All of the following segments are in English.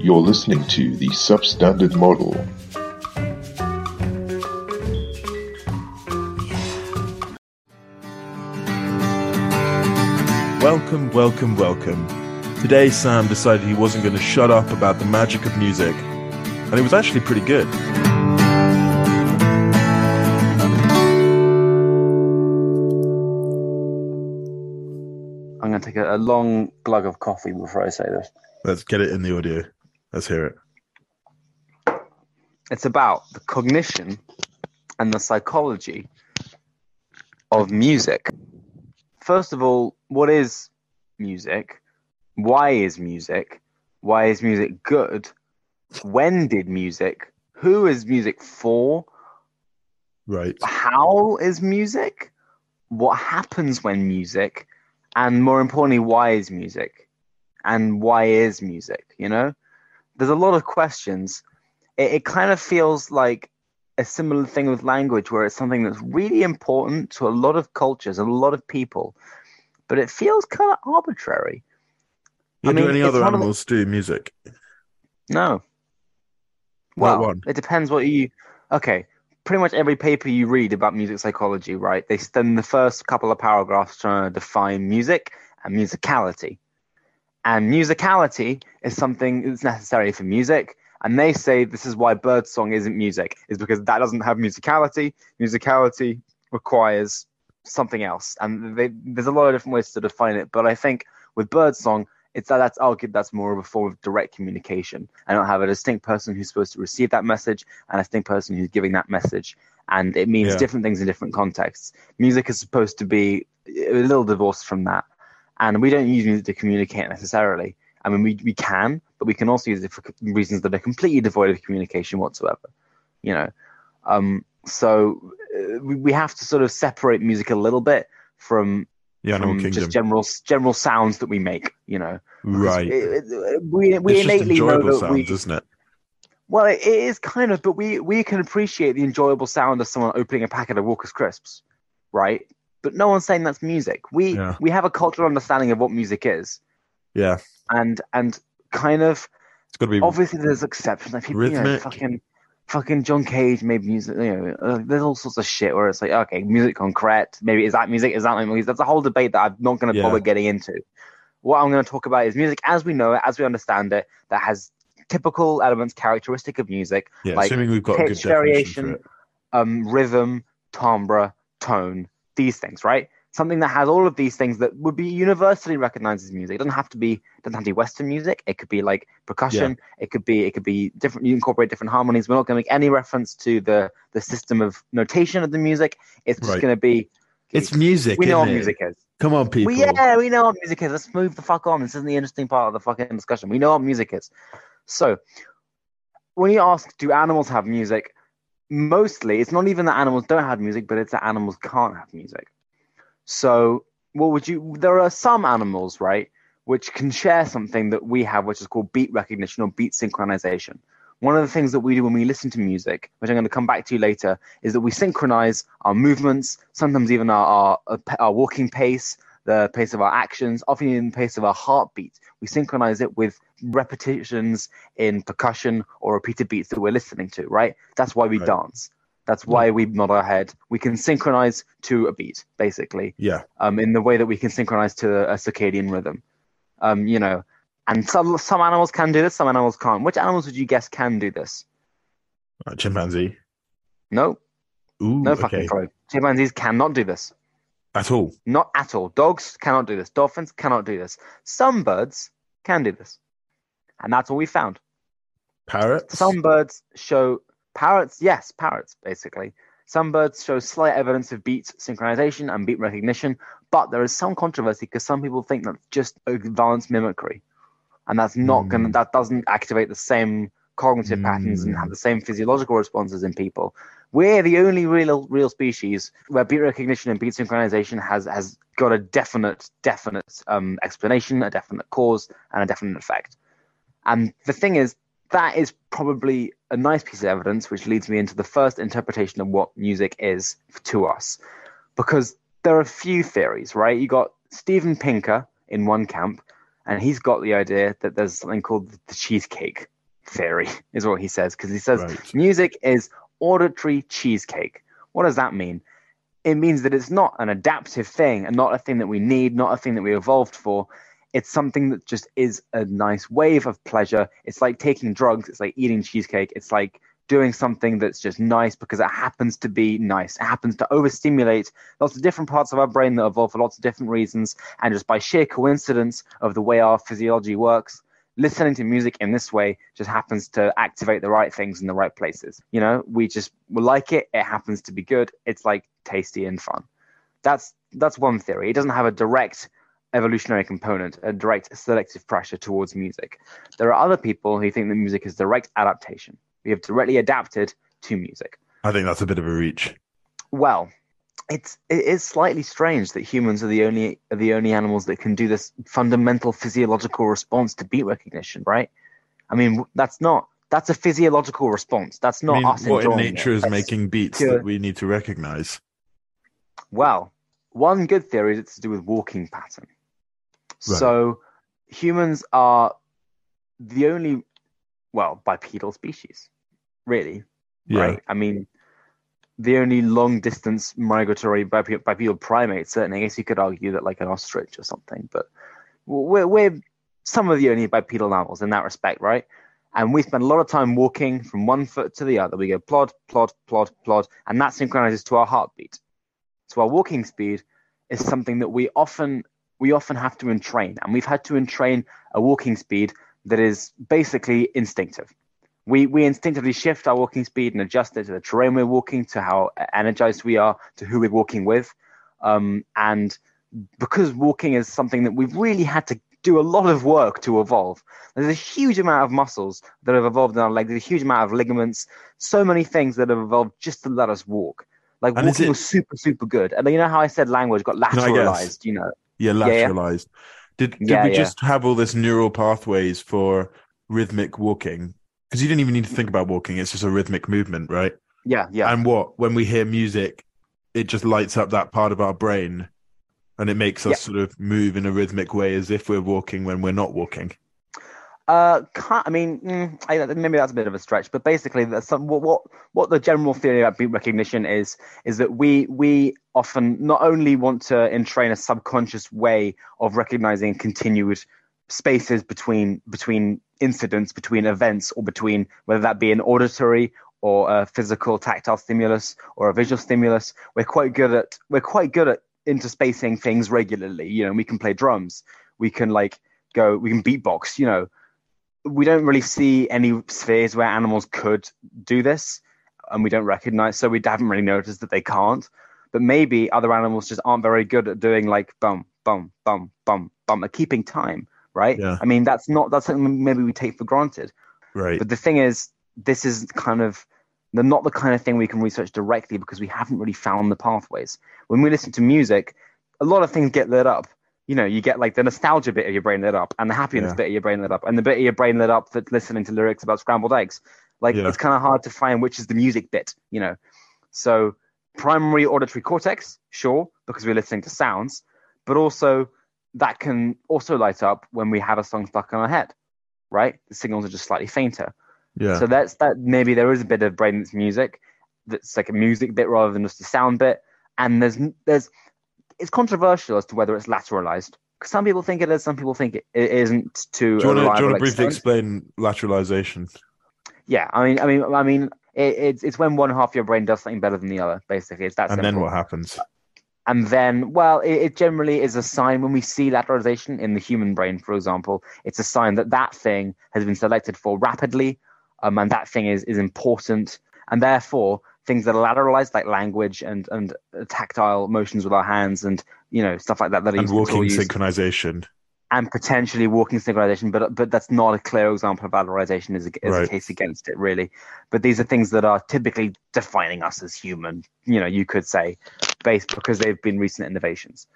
You're listening to the Substandard Model. Welcome, welcome, welcome. Today, Sam decided he wasn't going to shut up about the magic of music, and it was actually pretty good. I'm going to take a, a long glug of coffee before I say this. Let's get it in the audio. Let's hear it. It's about the cognition and the psychology of music. First of all, what is music? Why is music? Why is music good? When did music? Who is music for? Right. How is music? What happens when music? And more importantly, why is music? And why is music? You know, there's a lot of questions. It, it kind of feels like a similar thing with language, where it's something that's really important to a lot of cultures, and a lot of people, but it feels kind of arbitrary. Yeah, I mean, do any other one of the- animals do music? No. Well, one. it depends what you. Okay, pretty much every paper you read about music psychology, right? They spend the first couple of paragraphs trying to define music and musicality. And musicality is something that's necessary for music. And they say this is why birdsong isn't music, is because that doesn't have musicality. Musicality requires something else. And they, there's a lot of different ways to define it. But I think with birdsong, it's that that's argued that's more of a form of direct communication. I don't have a distinct person who's supposed to receive that message and a distinct person who's giving that message. And it means Yeah. different things in different contexts. Music is supposed to be a little divorced from that. And we don't use music to communicate necessarily. I mean, we, we can, but we can also use it for reasons that are completely devoid of communication whatsoever. You know, um, so uh, we, we have to sort of separate music a little bit from The Animal from Kingdom. just general general sounds that we make. You know, right. it- it- we we it's innately know that sounds, we. isn't it? Well, it it is kind of, but we we can appreciate the enjoyable sound of someone opening a packet of Walker's crisps, right? But no one's saying that's music. We Yeah. we have a cultural understanding of what music is, Yeah. and and kind of It's to be. obviously there's exceptions. Like people, you know, fucking fucking John Cage made music. You know, uh, there's all sorts of shit where it's like, okay, musique concrète. Maybe is that music? Is that like music? That's a whole debate that I'm not going to Yeah. bother getting into. What I'm going to talk about is music as we know it, as we understand it, that has typical elements characteristic of music, yeah, like assuming we've got a good pitch variation, um, rhythm, timbre, tone, these things, right? Something that has all of these things that would be universally recognized as music. It doesn't have to be doesn't have to be Western music. It could be like percussion. It could be it could be different. You incorporate different harmonies. We're not going to make any reference to the the system of notation of the music. It's just Right. going to be. It's music. We know what it? music is. Come on, people. We, yeah, we know what music is. Let's move the fuck on. This isn't the interesting part of the fucking discussion. We know what music is. So, when you ask, do animals have music? Mostly, it's not even that animals don't have music, but it's that animals can't have music. So, what would you? There are some animals, right, which can share something that we have, which is called beat recognition or beat synchronization. One of the things that we do when we listen to music, which I'm going to come back to later, is that we synchronize our movements, sometimes even our, our, our walking pace, the pace of our actions, often even the pace of our heartbeat. We synchronize it with repetitions in percussion or repeated beats that we're listening to, right? That's why we Right. dance. That's why we nod our head. We can synchronize to a beat, basically Yeah. um, in the way that we can synchronize to a circadian rhythm. Um, you know, and some some animals can do this, some animals can't. Which animals would you guess can do this? Uh, chimpanzee. No, Ooh, no okay. fucking clue. Chimpanzees cannot do this. At all. Not at all. Dogs cannot do this. Dolphins cannot do this. Some birds can do this, and that's all we found. Parrots. Some birds show parrots. Yes, parrots basically. Some birds show slight evidence of beat synchronization and beat recognition, but there is some controversy because some people think that's just advanced mimicry, and that's not gonna. Hmm. That doesn't activate the same cognitive patterns and Hmm. have the same physiological responses in people. We're the only real real species where beat recognition and beat synchronization has has got a definite definite um, explanation, a definite cause, and a definite effect. And the thing is, that is probably a nice piece of evidence, which leads me into the first interpretation of what music is to us. Because there are a few theories, right? You got Steven Pinker in one camp, and he's got the idea that there's something called the cheesecake theory, is what he says, because he says Right. music is auditory cheesecake. What does that mean? It means that it's not an adaptive thing and not a thing that we need, not a thing that we evolved for. It's something that just is a nice wave of pleasure. It's like taking drugs, it's like eating cheesecake, it's like doing something that's just nice because it happens to be nice. It happens to overstimulate lots of different parts of our brain that evolve for lots of different reasons. And just by sheer coincidence of the way our physiology works, listening to music in this way just happens to activate the right things in the right places. You know, we just we like it. It happens to be good. It's like tasty and fun. That's that's one theory. It doesn't have a direct evolutionary component, a direct selective pressure towards music. There are other people who think that music is direct adaptation. We have directly adapted to music. I think that's a bit of a reach. Well, it's it is slightly strange that humans are the only are the only animals that can do this fundamental physiological response to beat recognition, right? I mean, that's not that's a physiological response. That's not I mean, us what in nature it. is That's- making beats pure- that we need to recognize? Well, one good theory is it's to do with walking pattern. Right. So humans are the only, well, bipedal species, really. Yeah. Right? I mean, the only long distance migratory bipedal primate, certainly. I guess you could argue that like an ostrich or something, but we're, we're some of the only bipedal mammals in that respect, right? And we spend a lot of time walking from one foot to the other. We go plod, plod, plod, plod, and that synchronizes to our heartbeat. So our walking speed is something that we often we often have to entrain, and we've had to entrain a walking speed that is basically instinctive. We we instinctively shift our walking speed and adjust it to the terrain we're walking, to how energized we are, to who we're walking with, um, and because walking is something that we've really had to do a lot of work to evolve. There's a huge amount of muscles that have evolved in our legs. There's a huge amount of ligaments. So many things that have evolved just to let us walk. Like And walking it- was super, super good. And you know how I said language got lateralized. You know, Yeah, Yeah, yeah. lateralized. Did did Yeah, we yeah. just have all this neural pathways for rhythmic walking? Because you didn't even need to think about walking; it's just a rhythmic movement, right? yeah, yeah. And what when we hear music, it just lights up that part of our brain, and it makes us Yeah. sort of move in a rhythmic way as if we're walking when we're not walking. Uh, can't, I mean, mm, I, maybe that's a bit of a stretch, but basically, that's some, what, what what the general theory about beat recognition is is that we we often not only want to entrain a subconscious way of recognizing continued spaces between between incidents, between events, or between whether that be an auditory or a physical tactile stimulus or a visual stimulus. We're quite good at we're quite good at interspacing things regularly. You know, we can play drums, we can like go, we can beatbox. You know, we don't really see any spheres where animals could do this, and we don't recognize. So we haven't really noticed that they can't. But maybe other animals just aren't very good at doing like bum bum bum bum bum, at keeping time. Right? Yeah. I mean, that's not that's something maybe we take for granted. Right. But the thing is, this is kind of they're not the kind of thing we can research directly because we haven't really found the pathways. When we listen to music, a lot of things get lit up. You know, you get like the nostalgia bit of your brain lit up, and the happiness Yeah. bit of your brain lit up, and the bit of your brain lit up that's listening to lyrics about scrambled eggs. Like Yeah. it's kind of hard to find which is the music bit. You know, so primary auditory cortex, sure, because we're listening to sounds, but also that can also light up when we have a song stuck in our head, right? The signals are just slightly fainter. Yeah. So that's that. Maybe there is a bit of brain that's music, that's like a music bit rather than just a sound bit. And there's there's it's controversial as to whether it's lateralized. 'Cause Some people think it is. Some people think it, it isn't. To do you want to, do you reliable want to briefly explain lateralization? Yeah, I mean, I mean, I mean, it, it's it's when one half of your brain does something better than the other. Basically, it's that And simple. then what happens? And then, well, it, it generally is a sign when we see lateralization in the human brain, for example, it's a sign that that thing has been selected for rapidly, um, and that thing is, is important. And therefore, things that are lateralized, like language and, and tactile motions with our hands and, you know, stuff like that, that are And walking synchronization. and potentially walking synchronization, but but that's not a clear example of lateralization as a, as Right. a case against it, really. But these are things that are typically defining us as human, you know, you could say, based because they've been recent innovations.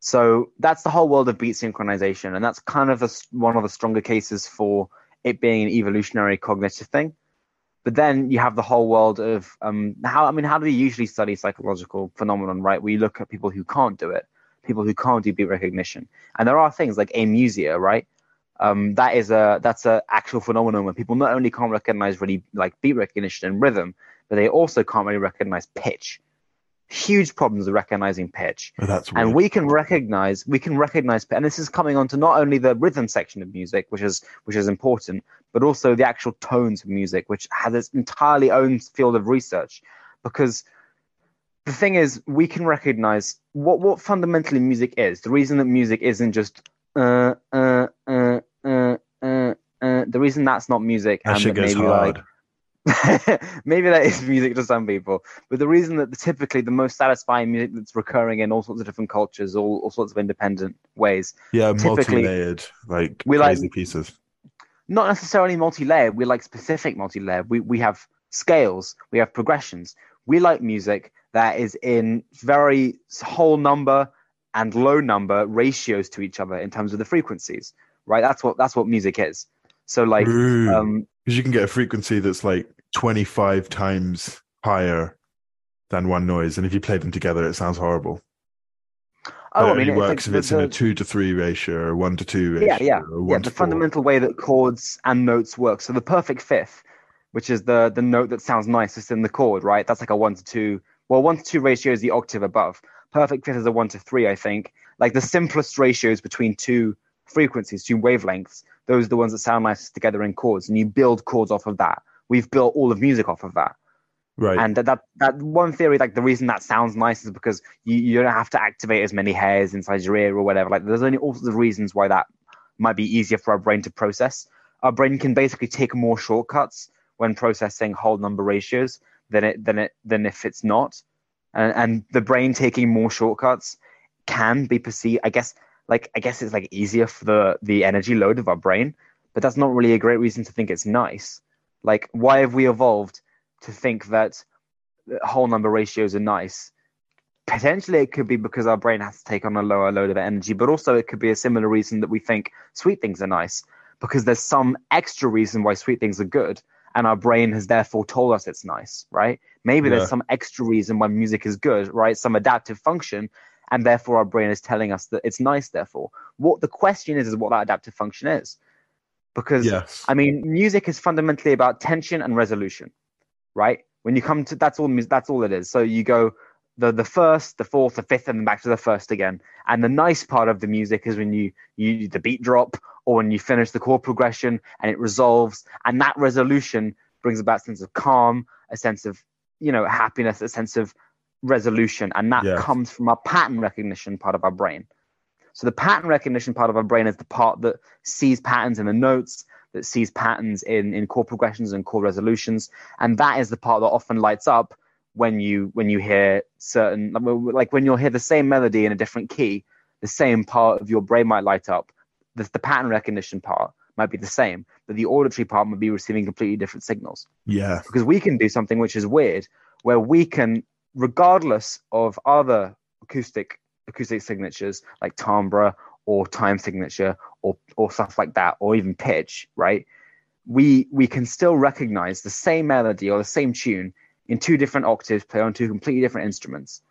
So that's the whole world of beat synchronization, and that's kind of a, one of the stronger cases for it being an evolutionary cognitive thing. But then you have the whole world of um, how I mean, how do we usually study psychological phenomenon, right? We look at people who can't do it, people who can't do beat recognition, and there are things like amusia, right? Um, that is a that's a actual phenomenon where people not only can't recognize really like beat recognition and rhythm, but they also can't really recognize pitch. Huge problems with recognizing pitch. Oh, and we can recognize we can recognize and this is coming on to not only the rhythm section of music which is which is important but also the actual tones of music which has its entirely own field of research because the thing is we can recognize what what fundamentally music is the reason that music isn't just uh uh uh uh uh, uh the reason that's not music that and that maybe hard. like maybe that is music to some people, but the reason that the, typically the most satisfying music that's recurring in all sorts of different cultures, all, all sorts of independent ways, yeah, multi-layered, like We like- crazy pieces. not necessarily multi-layered. We like specific multi-layered. We we have scales. We have progressions. We like music that is in very whole number and low number ratios to each other in terms of the frequencies. Right. That's what that's what music is. So like Ooh. um Because you can get a frequency that's like 25 times higher than one noise. And if you play them together, it sounds horrible. oh it I mean it's works like if it's the- in a two to three ratio or one to two ratio. yeah, yeah, yeah. The four. fundamental way that chords and notes work. So the perfect fifth, which is the the note that sounds nicest in the chord, right? That's like a one to two. Well, one to two ratio is the octave above. Perfect fifth is a one to three, I think. Like the simplest ratios between two frequencies, two wavelengths. Those are the ones that sound nicest together in chords, and you build chords off of that. We've built all of music off of that. Right. And that, that that one theory, like the reason that sounds nice is because you, you don't have to activate as many hairs inside your ear or whatever. Like there's only all sorts of reasons why that might be easier for our brain to process. Our brain can basically take more shortcuts when processing whole number ratios than it than it than if it's not. And and the brain taking more shortcuts can be perceived I guess like I guess it's like easier for the the energy load of our brain, but that's not really a great reason to think it's nice. Like why have we evolved to think that whole number ratios are nice. Potentially, it could be because our brain has to take on a lower load of energy, but also it could be a similar reason that we think sweet things are nice because there's some extra reason why sweet things are good, and our brain has therefore told us it's nice, right? Maybe Yeah. there's some extra reason why music is good, right? Some adaptive function, and therefore our brain is telling us that it's nice. Therefore, what the question is is what that adaptive function is, because yes. I mean, music is fundamentally about tension and resolution, right? When you come to that's all that's all it is. So you go the the first, the fourth, the fifth, and then back to the first again. And the nice part of the music is when you you the beat drop or when you finish the chord progression and it resolves, and that resolution brings about a sense of calm, a sense of you know happiness, a sense of resolution, and that Yeah. comes from our pattern recognition part of our brain. So the pattern recognition part of our brain is the part that sees patterns in the notes, that sees patterns in, in chord progressions and chord resolutions, and that is the part that often lights up when you when you hear certain like when you'll hear the same melody in a different key, the same part of your brain might light up. The, the pattern recognition part might be the same, but the auditory part might be receiving completely different signals yeah. because we can do something which is weird where we can regardless of other acoustic acoustic signatures like timbre or time signature or or stuff like that or even pitch right we we can still recognize the same melody or the same tune in two different octaves played on two completely different instruments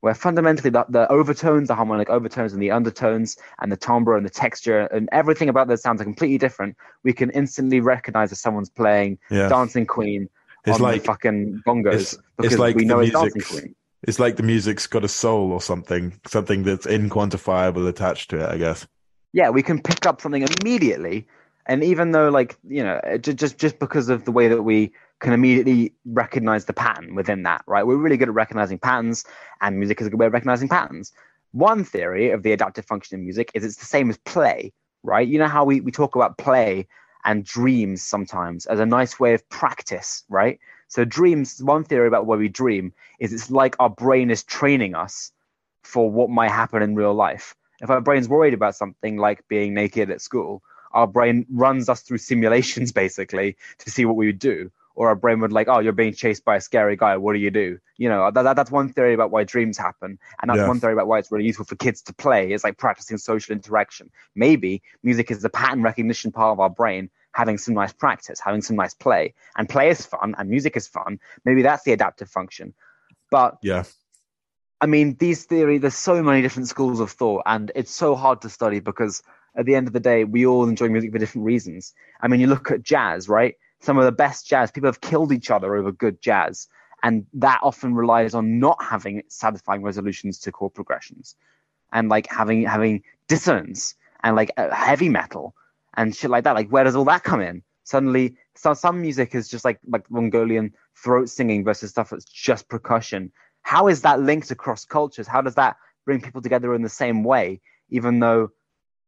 where fundamentally the, the overtones the harmonic overtones and the undertones and the timbre and the texture and everything about those sounds are completely different we can instantly recognize if someone's playing Yeah. Dancing Queen It's on like the fucking bongos it's- because it's like we know it's Dancing Queen. It's like the music's got a soul or something, something that's inquantifiable attached to it, I guess. Yeah, we can pick up something immediately, and even though like you know just just because of the way that we can immediately recognize the pattern within that, right? We're really good at recognizing patterns, and music is a good way of recognizing patterns. One theory of the adaptive function in music is it's the same as play, right? You know how we, we talk about play and dreams sometimes as a nice way of practice, right? So dreams, one theory about why we dream is it's like our brain is training us for what might happen in real life. If our brain's worried about something like being naked at school, our brain runs us through simulations basically to see what we would do. Or our brain would like, oh, you're being chased by a scary guy. What do you do? You know, that, that, that's one theory about why dreams happen, and that's Yeah. one theory about why it's really useful for kids to play. It's like practicing social interaction. Maybe music is the pattern recognition part of our brain having some nice practice, having some nice play, and play is fun, and music is fun. Maybe that's the adaptive function. But Yeah. I mean, these theory, there's so many different schools of thought, and it's so hard to study because at the end of the day, we all enjoy music for different reasons. I mean, you look at jazz, right? Some of the best jazz, people have killed each other over good jazz. And that often relies on not having satisfying resolutions to chord progressions and like having having dissonance and like uh, heavy metal and shit like that. Like, where does all that come in? Suddenly, so, some music is just like like Mongolian throat singing versus stuff that's just percussion. How is that linked across cultures? How does that bring people together in the same way, even though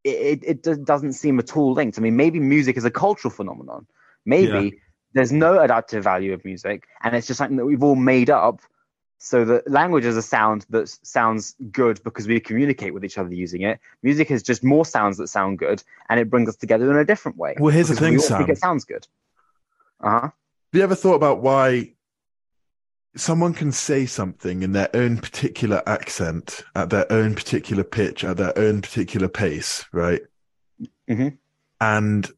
it, it, it doesn't seem at all linked? I mean, maybe music is a cultural phenomenon. Maybe Yeah. there's no adaptive value of music, and it's just something that we've all made up. So that language is a sound that sounds good because we communicate with each other using it. Music is just more sounds that sound good, and it brings us together in a different way. Well, here's the thing, Sam. it sounds good. Uh huh. Have you ever thought about why someone can say something in their own particular accent, at their own particular pitch, at their own particular pace, right? Mhm. And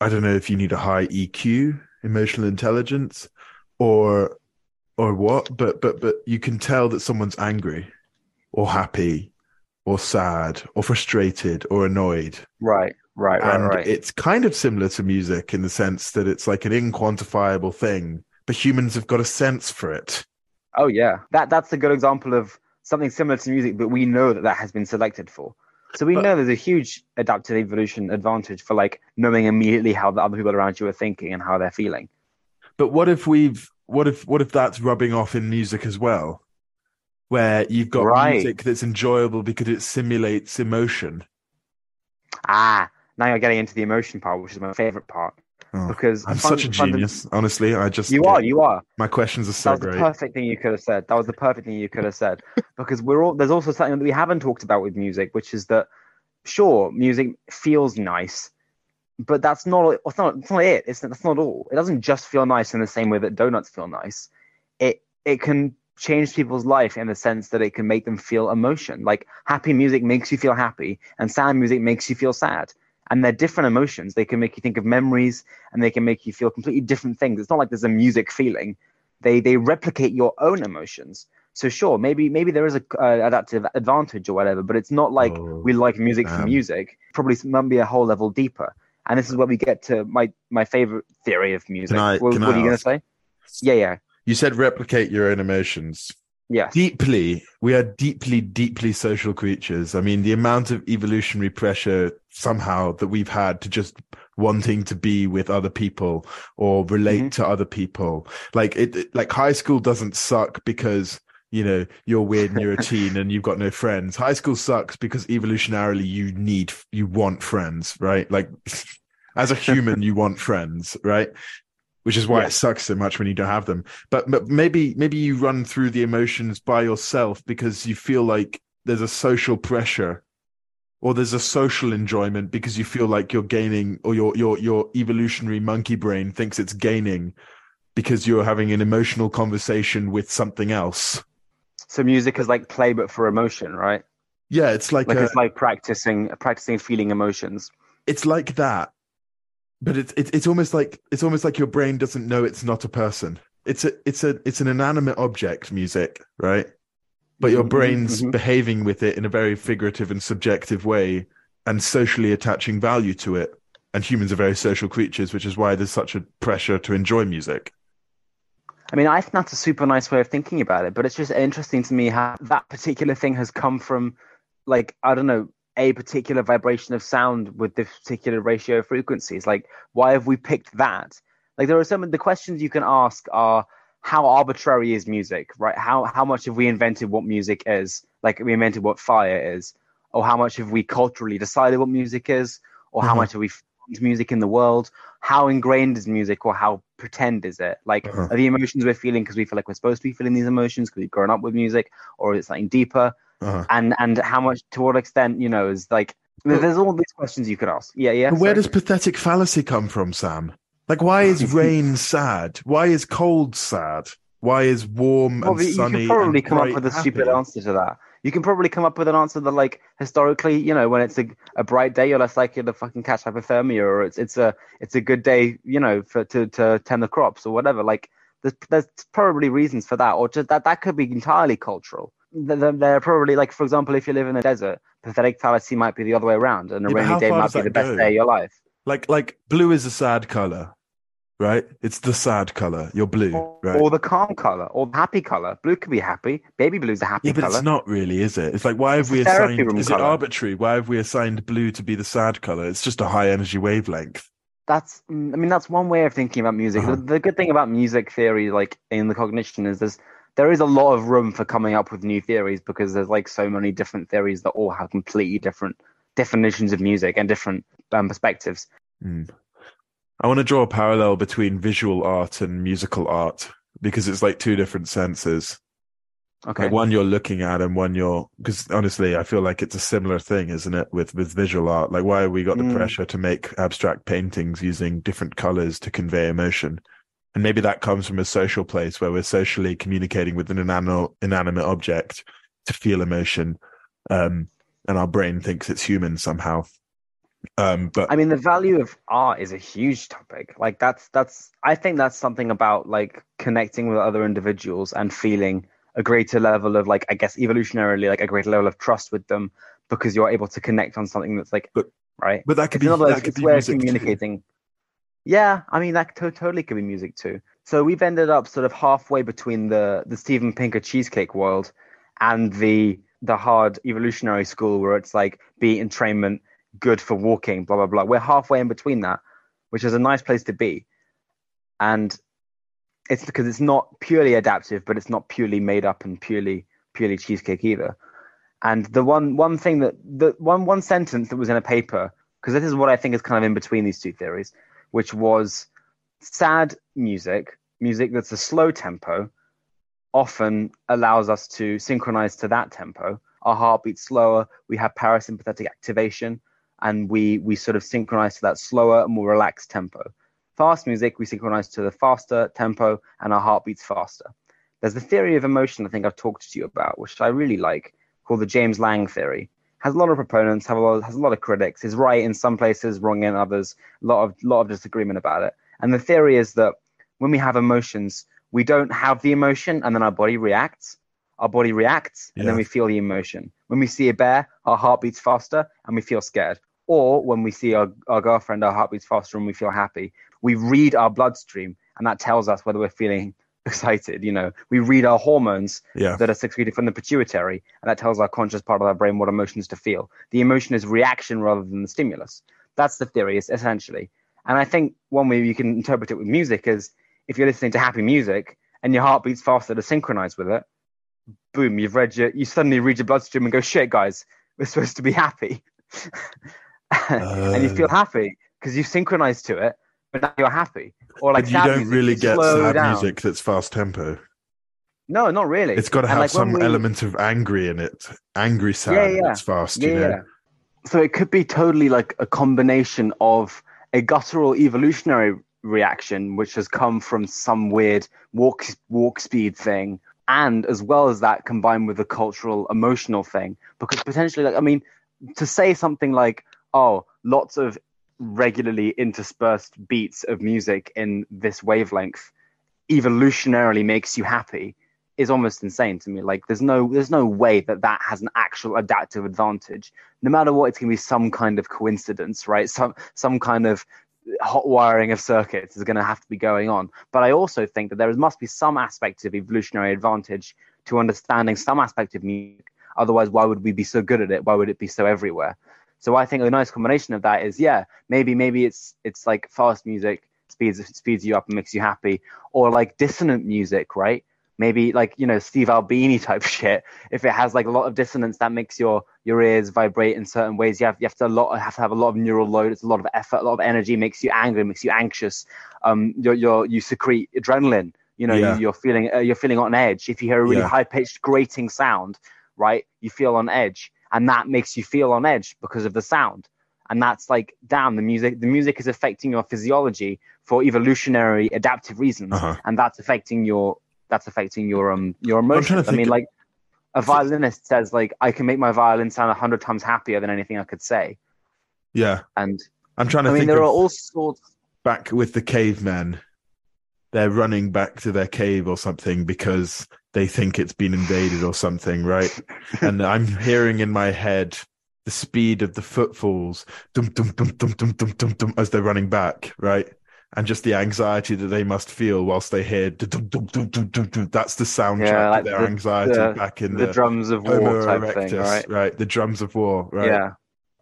I don't know if you need a high EQ, emotional intelligence, or or what, but but but you can tell that someone's angry, or happy, or sad, or frustrated, or annoyed. Right. Right. Right. and right. it's kind of similar to music in the sense that it's like an inquantifiable thing, but humans have got a sense for it. Oh yeah, that that's a good example of something similar to music, but we know that that has been selected for. So we But- know there's a huge adaptive evolution advantage for like knowing immediately how the other people around you are thinking and how they're feeling. But what if we've what if what if that's rubbing off in music as well? Where you've got Right. music that's enjoyable because it simulates emotion. Ah, now you're getting into the emotion part, which is my favorite part Oh, because I'm fun- such a genius, honestly. I just You are, you are. my questions are That so was the perfect thing you could have said. That was the perfect thing you could have said. because we're all there's also something that we haven't talked about with music, which is that sure, music feels nice, but that's not it's not it's not it. It's that's not all. It doesn't just feel nice in the same way that donuts feel nice. It it can change people's life in the sense that it can make them feel emotion. Like happy music makes you feel happy, and sad music makes you feel sad. And they're different emotions. They can make you think of memories, and they can make you feel completely different things. It's not like there's a music feeling they they replicate your own emotions. So sure, maybe maybe there is a uh, adaptive advantage or whatever, but it's not like Oh, we like music for music. Probably might be a whole level deeper. And this is where we get to my my favorite theory of music. I- what what are you going to say? Yeah, yeah, You said replicate your own emotions. yes. deeply we are deeply deeply social creatures i mean the amount of evolutionary pressure somehow that we've had to just wanting to be with other people or relate Mhm. to other people like it it- like high school doesn't suck because you know you're weird and you're a teen and you've got no friends. High school sucks because evolutionarily you need you want friends right? Like as a human you want friends right? Which is why Yeah. it sucks so much when you don't have them. But, but maybe maybe you run through the emotions by yourself because you feel like there's a social pressure or there's a social enjoyment because you feel like you're gaining or your your your evolutionary monkey brain thinks it's gaining because you're having an emotional conversation with something else So music is like play, but for emotion, right? yeah it's like, Like a, it's like practicing practicing feeling emotions. it's like that but it's it's it's almost like it's almost like your brain doesn't know it's not a person it's a it's a it's an inanimate object music right but your Mhm, brain's mhm. behaving with it in a very figurative and subjective way and socially attaching value to it and humans are very social creatures which is why there's such a pressure to enjoy music I mean, I think that's a super nice way of thinking about it, but it's just interesting to me how that particular thing has come from, like, I don't know, a particular vibration of sound with this particular ratio of frequencies. Like, why have we picked that? Like, there are some of the questions you can ask are how arbitrary is music, right? How how much have we invented what music is? Like, we invented what fire is, or how much have we culturally decided what music is, or how Mhm. much have we music in the world? How ingrained is music, or how pretend is it? Like, Uh-huh. are the emotions we're feeling because we feel like we're supposed to be feeling these emotions because we've grown up with music, or is it something deeper? uh-huh. And and how much, to what extent, you know, is like Well- there's all these questions you could ask. Yeah, yeah. Where sorry. does pathetic fallacy come from sam like why is rain sad why is cold sad why is warm Well, and you sunny can probably and come up with a happy? stupid answer to that. You can probably come up with an answer that, like, historically, you know, when it's a, a bright day, you're less likely to fucking catch hypothermia, or it's it's a it's a good day, you know, for to to tend the crops or whatever. Like, there's there's probably reasons for that, or just that that could be entirely cultural. they're, they're probably like, for example, if you live in a desert, pathetic fallacy might be the other way around, and a Yeah, rainy day might be the best day of your life. Like like blue is a sad color, right? It's the sad color. You're blue, Or, right? or the calm color, or the happy color. Blue can be happy. Baby blue's a happy Yeah, but color. it's not really, is it? It's like why have It's we assigned? Is colour. it arbitrary? Why have we assigned blue to be the sad color? It's just a high energy wavelength. that's mm, i mean that's one way of thinking about music Uh-huh. the, the good thing about music theory like in the cognition is there's there is a lot of room for coming up with new theories because there's like so many different theories that all have completely different definitions of music and different um, perspectives Hmm. I want to draw a parallel between visual art and musical art because it's like two different senses. okay Like one you're looking at and one you're because honestly, I feel like it's a similar thing, isn't it? With with visual art, like why have we got the Mm. pressure to make abstract paintings using different colors to convey emotion? And maybe that comes from a social place where we're socially communicating with an inanimate, inanimate object to feel emotion, um, and our brain thinks it's human somehow. Um, but i mean the value of art is a huge topic like that's that's i think that's something about like connecting with other individuals and feeling a greater level of like i guess evolutionarily like a greater level of trust with them because you're able to connect on something that's like But- right but that could It's be another that could be way of music too. communicating. Yeah, I mean that to- totally could be music too. So we've ended up sort of halfway between the the Steven Pinker cheesecake world and the the hard evolutionary school where it's like be entrainment, good for walking, blah blah blah. We're halfway in between that, which is a nice place to be. And it's because it's not purely adaptive, but it's not purely made up and purely purely cheesecake either. And the one one thing that the one one sentence that was in a paper because this is what I think is kind of in between these two theories, which was sad music, music that's a slow tempo, often allows us to synchronize to that tempo. Our heart beats slower, we have parasympathetic activation, and we we sort of synchronize to that slower, more relaxed tempo. Fast music, we synchronize to the faster tempo, and our heart beats faster. There's the theory of emotion I think I've talked to you about, which I really like, called the James-Lange theory has a lot of proponents, have a lot, has a lot of critics. Is right in some places, wrong in others. A lot of lot of disagreement about it. And the theory is that when we have emotions, we don't have the emotion, and then our body reacts. Our body reacts, and then we feel the emotion. When we see a bear, our heart beats faster, and we feel scared. Or when we see our, our girlfriend, our heart beats faster, and we feel happy. We read our bloodstream, and that tells us whether we're feeling excited. You know, we read our hormones, Yeah. that are secreted from the pituitary, and that tells our conscious part of our brain what emotions to feel. The emotion is reaction rather than the stimulus. That's the theory, essentially. And I think one way you can interpret it with music is if you're listening to happy music and your heart beats faster to synchronize with it, boom, you've read your, you suddenly read your bloodstream and go, shit, guys, we're supposed to be happy. and you feel Oh. happy because you synchronize to it, but now you're happy. Or like you don't music, really you get sad down. music that's fast tempo. No, not really. It's got to have like, some we- element of angry in it. Angry sad Yeah, yeah. that's fast, Yeah, you know? yeah. So it could be totally like a combination of a guttural evolutionary reaction, which has come from some weird walk walk speed thing, and as well as that combined with a cultural emotional thing. Because potentially, like I mean, to say something like, "Oh, lots of regularly interspersed beats of music in this wavelength evolutionarily makes you happy," is almost insane to me. Like there's no there's no way that that has an actual adaptive advantage. No matter what, it's going to be some kind of coincidence, right? Some some kind of hot wiring of circuits is going to have to be going on. But I also think that there must be some aspect of evolutionary advantage to understanding some aspect of music. Otherwise, why would we be so good at it? Why would it be so everywhere? So I think a nice combination of that is yeah, maybe maybe it's it's like fast music speeds speeds you up and makes you happy, or like dissonant music, right? maybe like you know Steve Albini type shit. If it has like a lot of dissonance that makes your your ears vibrate in certain ways, you have you have to a lot have to have a lot of neural load. It's a lot of effort, a lot of energy. Makes you angry, makes you anxious. Um, you're, you're you secrete adrenaline. You know, Yeah. you, you're feeling uh, you're feeling on edge. If you hear a really Yeah. high pitched grating sound, right, you feel on edge, and that makes you feel on edge because of the sound. And that's like, damn, the music. The music is affecting your physiology for evolutionary adaptive reasons, Uh-huh. and that's affecting your that's affecting your um your emotions. I mean, like a violinist says, like I can make my violin sound a hundred times happier than anything I could say. Yeah. And I'm trying to I mean, think there of are all sorts. back with the cavemen they're running back to their cave or something because they think it's been invaded or something, right? and I'm hearing in my head the speed of the footfalls, dum dum dum dum dum dum dum dum, as they're running back, right? And just the anxiety that they must feel whilst they hear dum dum dum dum dum dum. That's the soundtrack Yeah, like of their the- anxiety the- back in the the, drums of war type erectus, thing, right? right? The drums of war, right? Yeah.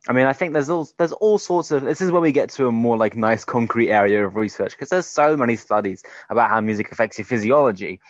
I mean, I think there's all there's all sorts of. This is where we get to a more like nice concrete area of research because there's so many studies about how music affects your physiology,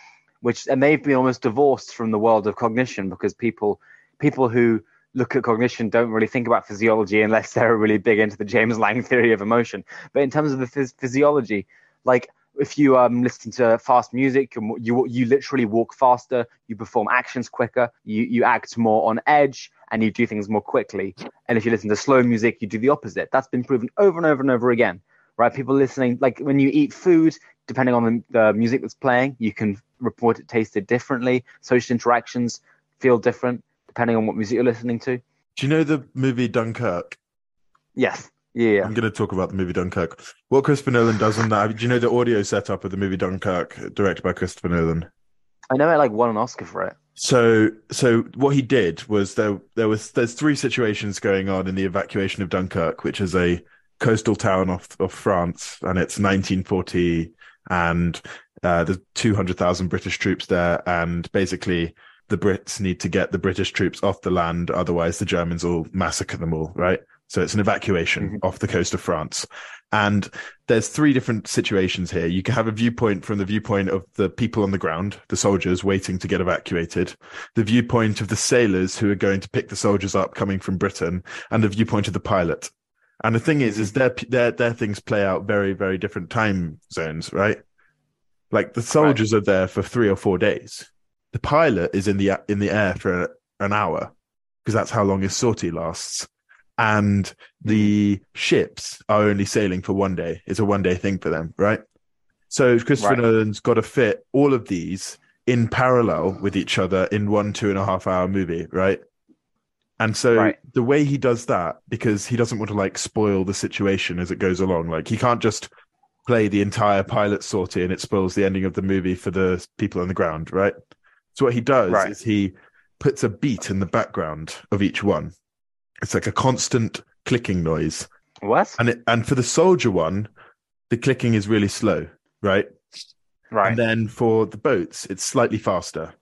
which and they've been almost divorced from the world of cognition because people people who look at cognition don't really think about physiology unless they're really big into the James-Lange theory of emotion. But in terms of the phys- physiology, like if you um, listen to fast music, you, you you literally walk faster, you perform actions quicker, you you act more on edge, and you do things more quickly. And if you listen to slow music, you do the opposite. That's been proven over and over and over again, right? People listening, like when you eat food, depending on the, the music that's playing, you can report it tasted differently. Social interactions feel different depending on what music you're listening to. Do you know the movie Dunkirk? Yes. Yeah. I'm going to talk about the movie Dunkirk. What Christopher Nolan does on that. Do you know the audio setup of the movie Dunkirk, directed by Christopher Nolan? I know I like won an Oscar for it. So, so what he did was there. There was there's three situations going on in the evacuation of Dunkirk, which is a coastal town of of France, and it's 1940, and uh, there's 200,000 British troops there, and basically the Brits need to get the British troops off the land, otherwise the Germans will massacre them all. Right. So it's an evacuation mm-hmm. off the coast of France. And there's three different situations here. You can have a viewpoint from the viewpoint of the people on the ground, the soldiers waiting to get evacuated, the viewpoint of the sailors who are going to pick the soldiers up coming from Britain, and the viewpoint of the pilot. And the thing is, is their their their things play out very very different time zones, right? Like the soldiers are there for three or four days. The pilot is in the in the air for an hour because that's how long his sortie lasts and the ships are only sailing for one day. It's a one day thing for them, right? So Christopher Right. Nolan's got to fit all of these in parallel with each other in one two and a half hour movie, right? And so Right. the way he does that, because he doesn't want to like spoil the situation as it goes along, like he can't just play the entire pilot sortie and it spoils the ending of the movie for the people on the ground, right? So what he does Right. is he puts a beat in the background of each one. It's like a constant clicking noise. What? And it, and for the soldier one, the clicking is really slow, right? Right. And then for the boats, it's slightly faster.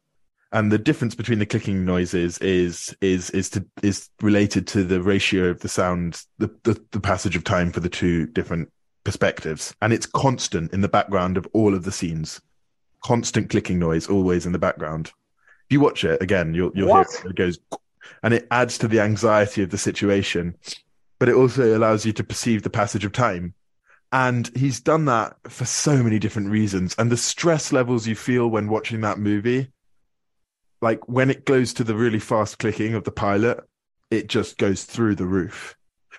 And the difference between the clicking noises is is is to is related to the ratio of the sound, the, the the passage of time for the two different perspectives. And it's constant in the background of all of the scenes. Constant clicking noise always in the background. If you watch it again, you'll you'll What? hear it, it goes and it adds to the anxiety of the situation. But it also allows you to perceive the passage of time. And he's done that for so many different reasons. And the stress levels you feel when watching that movie, like when it goes to the really fast clicking of the pilot, it just goes through the roof.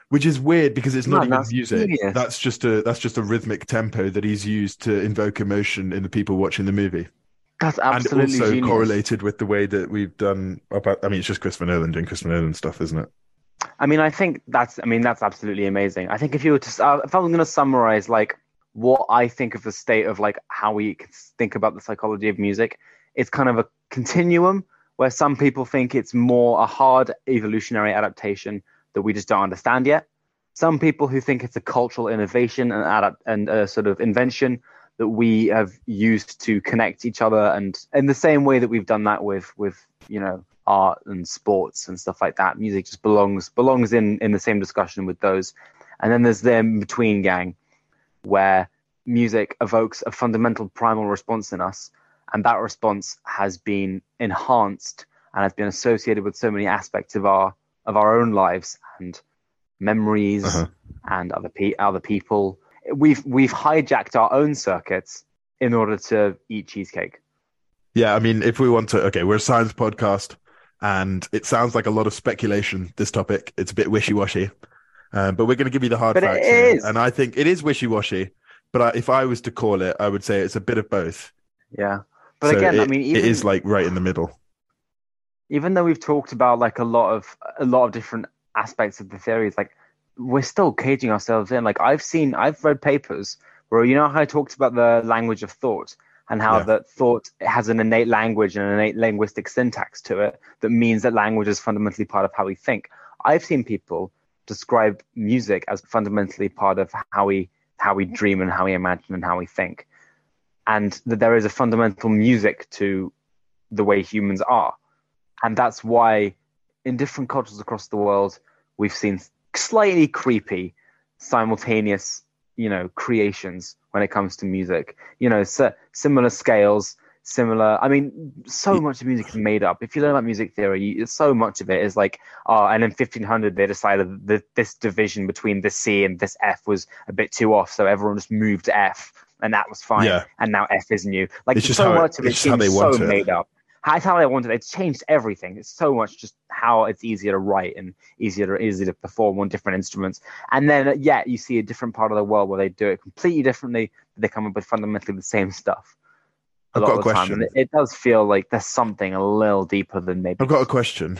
Which is weird because it's not Man, even music. That's just a that's just a rhythmic tempo that he's used to invoke emotion in the people watching the movie. That's absolutely and also genius. correlated with the way that we've done about I mean it's just Christopher Nolan doing Christopher Nolan stuff, isn't it? I mean, I think that's. I mean, that's absolutely amazing. I think if you were to, uh, if I was going to summarize like what I think of the state of like how we think about the psychology of music, it's kind of a continuum where some people think it's more a hard evolutionary adaptation that we just don't understand yet. Some people who think it's a cultural innovation and adapt and a sort of invention that we have used to connect each other, and in the same way that we've done that with with you know art and sports and stuff like that. Music just belongs belongs in in the same discussion with those. And then there's the between gang, where music evokes a fundamental primal response in us, and that response has been enhanced and has been associated with so many aspects of our of our own lives and memories Uh-huh. and other pe- other people. We've we've hijacked our own circuits in order to eat cheesecake. Yeah, I mean, if we want to, okay, we're a science podcast, and it sounds like a lot of speculation. This topic, it's a bit wishy-washy, um, but we're going to give you the hard But it facts, here. and I think it is wishy-washy. But I, if I was to call it, I would say it's a bit of both. Yeah. But So again, I mean, even, it is like right in the middle. even though we've talked about like a lot of a lot of different aspects of the theories like we're still caging ourselves in like i've seen i've read papers Where you know how I talked about the language of thought and how Yeah. that thought has an innate language and an innate linguistic syntax to it that means that language is fundamentally part of how we think. I've seen people describe music as fundamentally part of how we how we dream and how we imagine and how we think, and that there is a fundamental music to the way humans are, and that's why in different cultures across the world we've seen slightly creepy simultaneous you know creations when it comes to music. You know si- similar scales similar i mean so much of music is made up. If you learn about music theory you, so much of it is like oh and in 1500 they decided that this division between this c and this f was a bit too off so everyone just moved f and that was fine. Yeah. and now f is new. Like so how it- much of it seems so it. made up that's how they wanted it. It's changed everything. It's so much just how it's easier to write and easier to easier to perform on different instruments. And then yeah, you see a different part of the world where they do it completely differently, but they come up with fundamentally the same stuff. A I've lot got of a the time. question. And it, it does feel like there's something a little deeper than maybe I've got a question.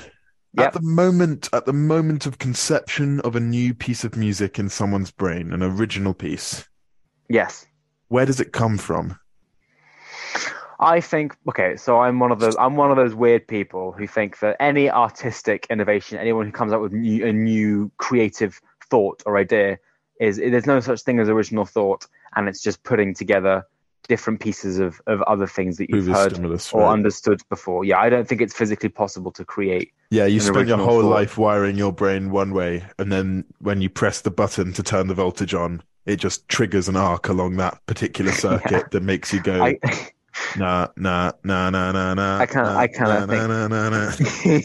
Yep. At the moment, at the moment of conception of a new piece of music in someone's brain, an original piece, Yes. where does it come from? I think okay, so I'm one of those I'm one of those weird people who think that any artistic innovation, anyone who comes up with new, a new creative thought or idea, is there's no such thing as original thought, and it's just putting together different pieces of, of other things that you've heard stimulus, or right? understood before. Yeah, I don't think it's physically possible to create. Yeah, you spend your whole thought. life wiring your brain one way, and then when you press the button to turn the voltage on, it just triggers an arc along that particular circuit that makes you go I nah nah nah nah nah nah. I kinda- nah, I kinda nah, think- nah, nah, nah,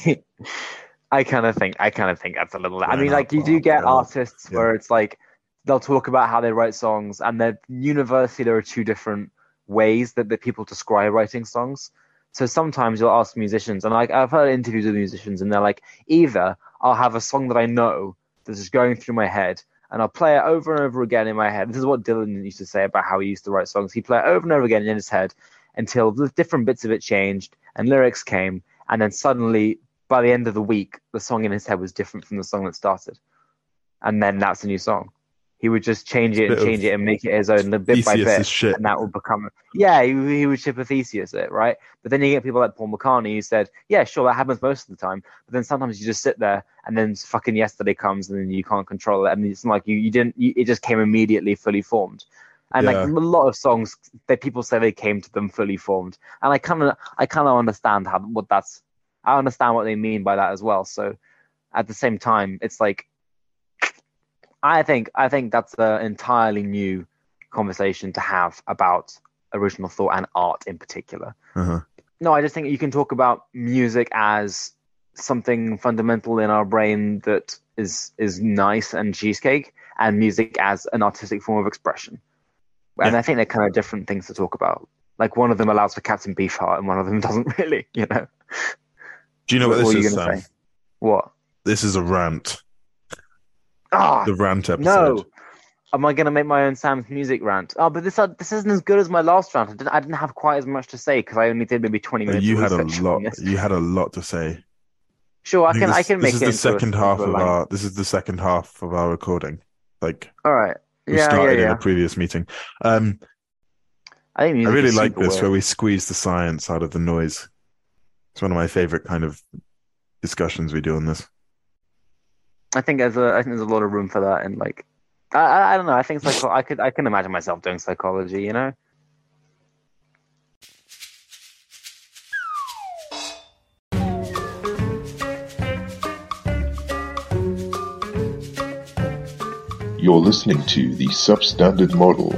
nah. I kind of think I kind of think that's a little. I mean, like you do get artists Yeah. where it's like they'll talk about how they write songs, and then universally there are two different ways that, that people describe writing songs. So sometimes you'll ask musicians, and like I've heard interviews with musicians, and they're like, either I'll have a song that I know that's just going through my head, and I'll play it over and over again in my head. This is what Dylan used to say about how he used to write songs. He'd play it over and over again in his head until the different bits of it changed and lyrics came, and then suddenly by the end of the week, the song in his head was different from the song that started, and then that's a new song. He would just change it and change it and make it his own bit by bit, and that would become yeah. He, he would ship a Theseus it right, but then you get people like Paul McCartney who said, yeah, sure, that happens most of the time, but then sometimes you just sit there and then fucking yesterday comes and then you can't control it, and it's like you you didn't you, it just came immediately fully formed. And Yeah. like a lot of songs that people say they came to them fully formed, and I kind of I kind of understand how what that's I understand what they mean by that as well. So at the same time, it's like I think I think that's an entirely new conversation to have about original thought and art in particular. Uh-huh. No, I just think you can talk about music as something fundamental in our brain that is is nice and cheesecake, and music as an artistic form of expression. And Yeah. I think they're kind of different things to talk about. Like one of them allows for Captain Beefheart, and one of them doesn't really. You know. Do you know what, What this is, Sam? say? What? This is a rant. Ah, The rant episode. no. Am I going to make my own Sam's music rant? Oh, but this uh, this isn't as good as my last rant. I didn't, I didn't have quite as much to say because I only did maybe twenty minutes. You had a lot. You had a lot to say. Sure, I think can. this, I can make this it is the into a- second half of our. This is the second half of our recording. Like All right. We Yeah, started yeah, in a previous meeting. Um, I think I really like this weird. where we squeeze the science out of the noise. It's one of my favorite kind of discussions we do on this. I think there's a. I think there's a lot of room for that, and like, I, I, I don't know. I think psycho- I could. I can imagine myself doing psychology. You know. You're listening to the Substandard Model,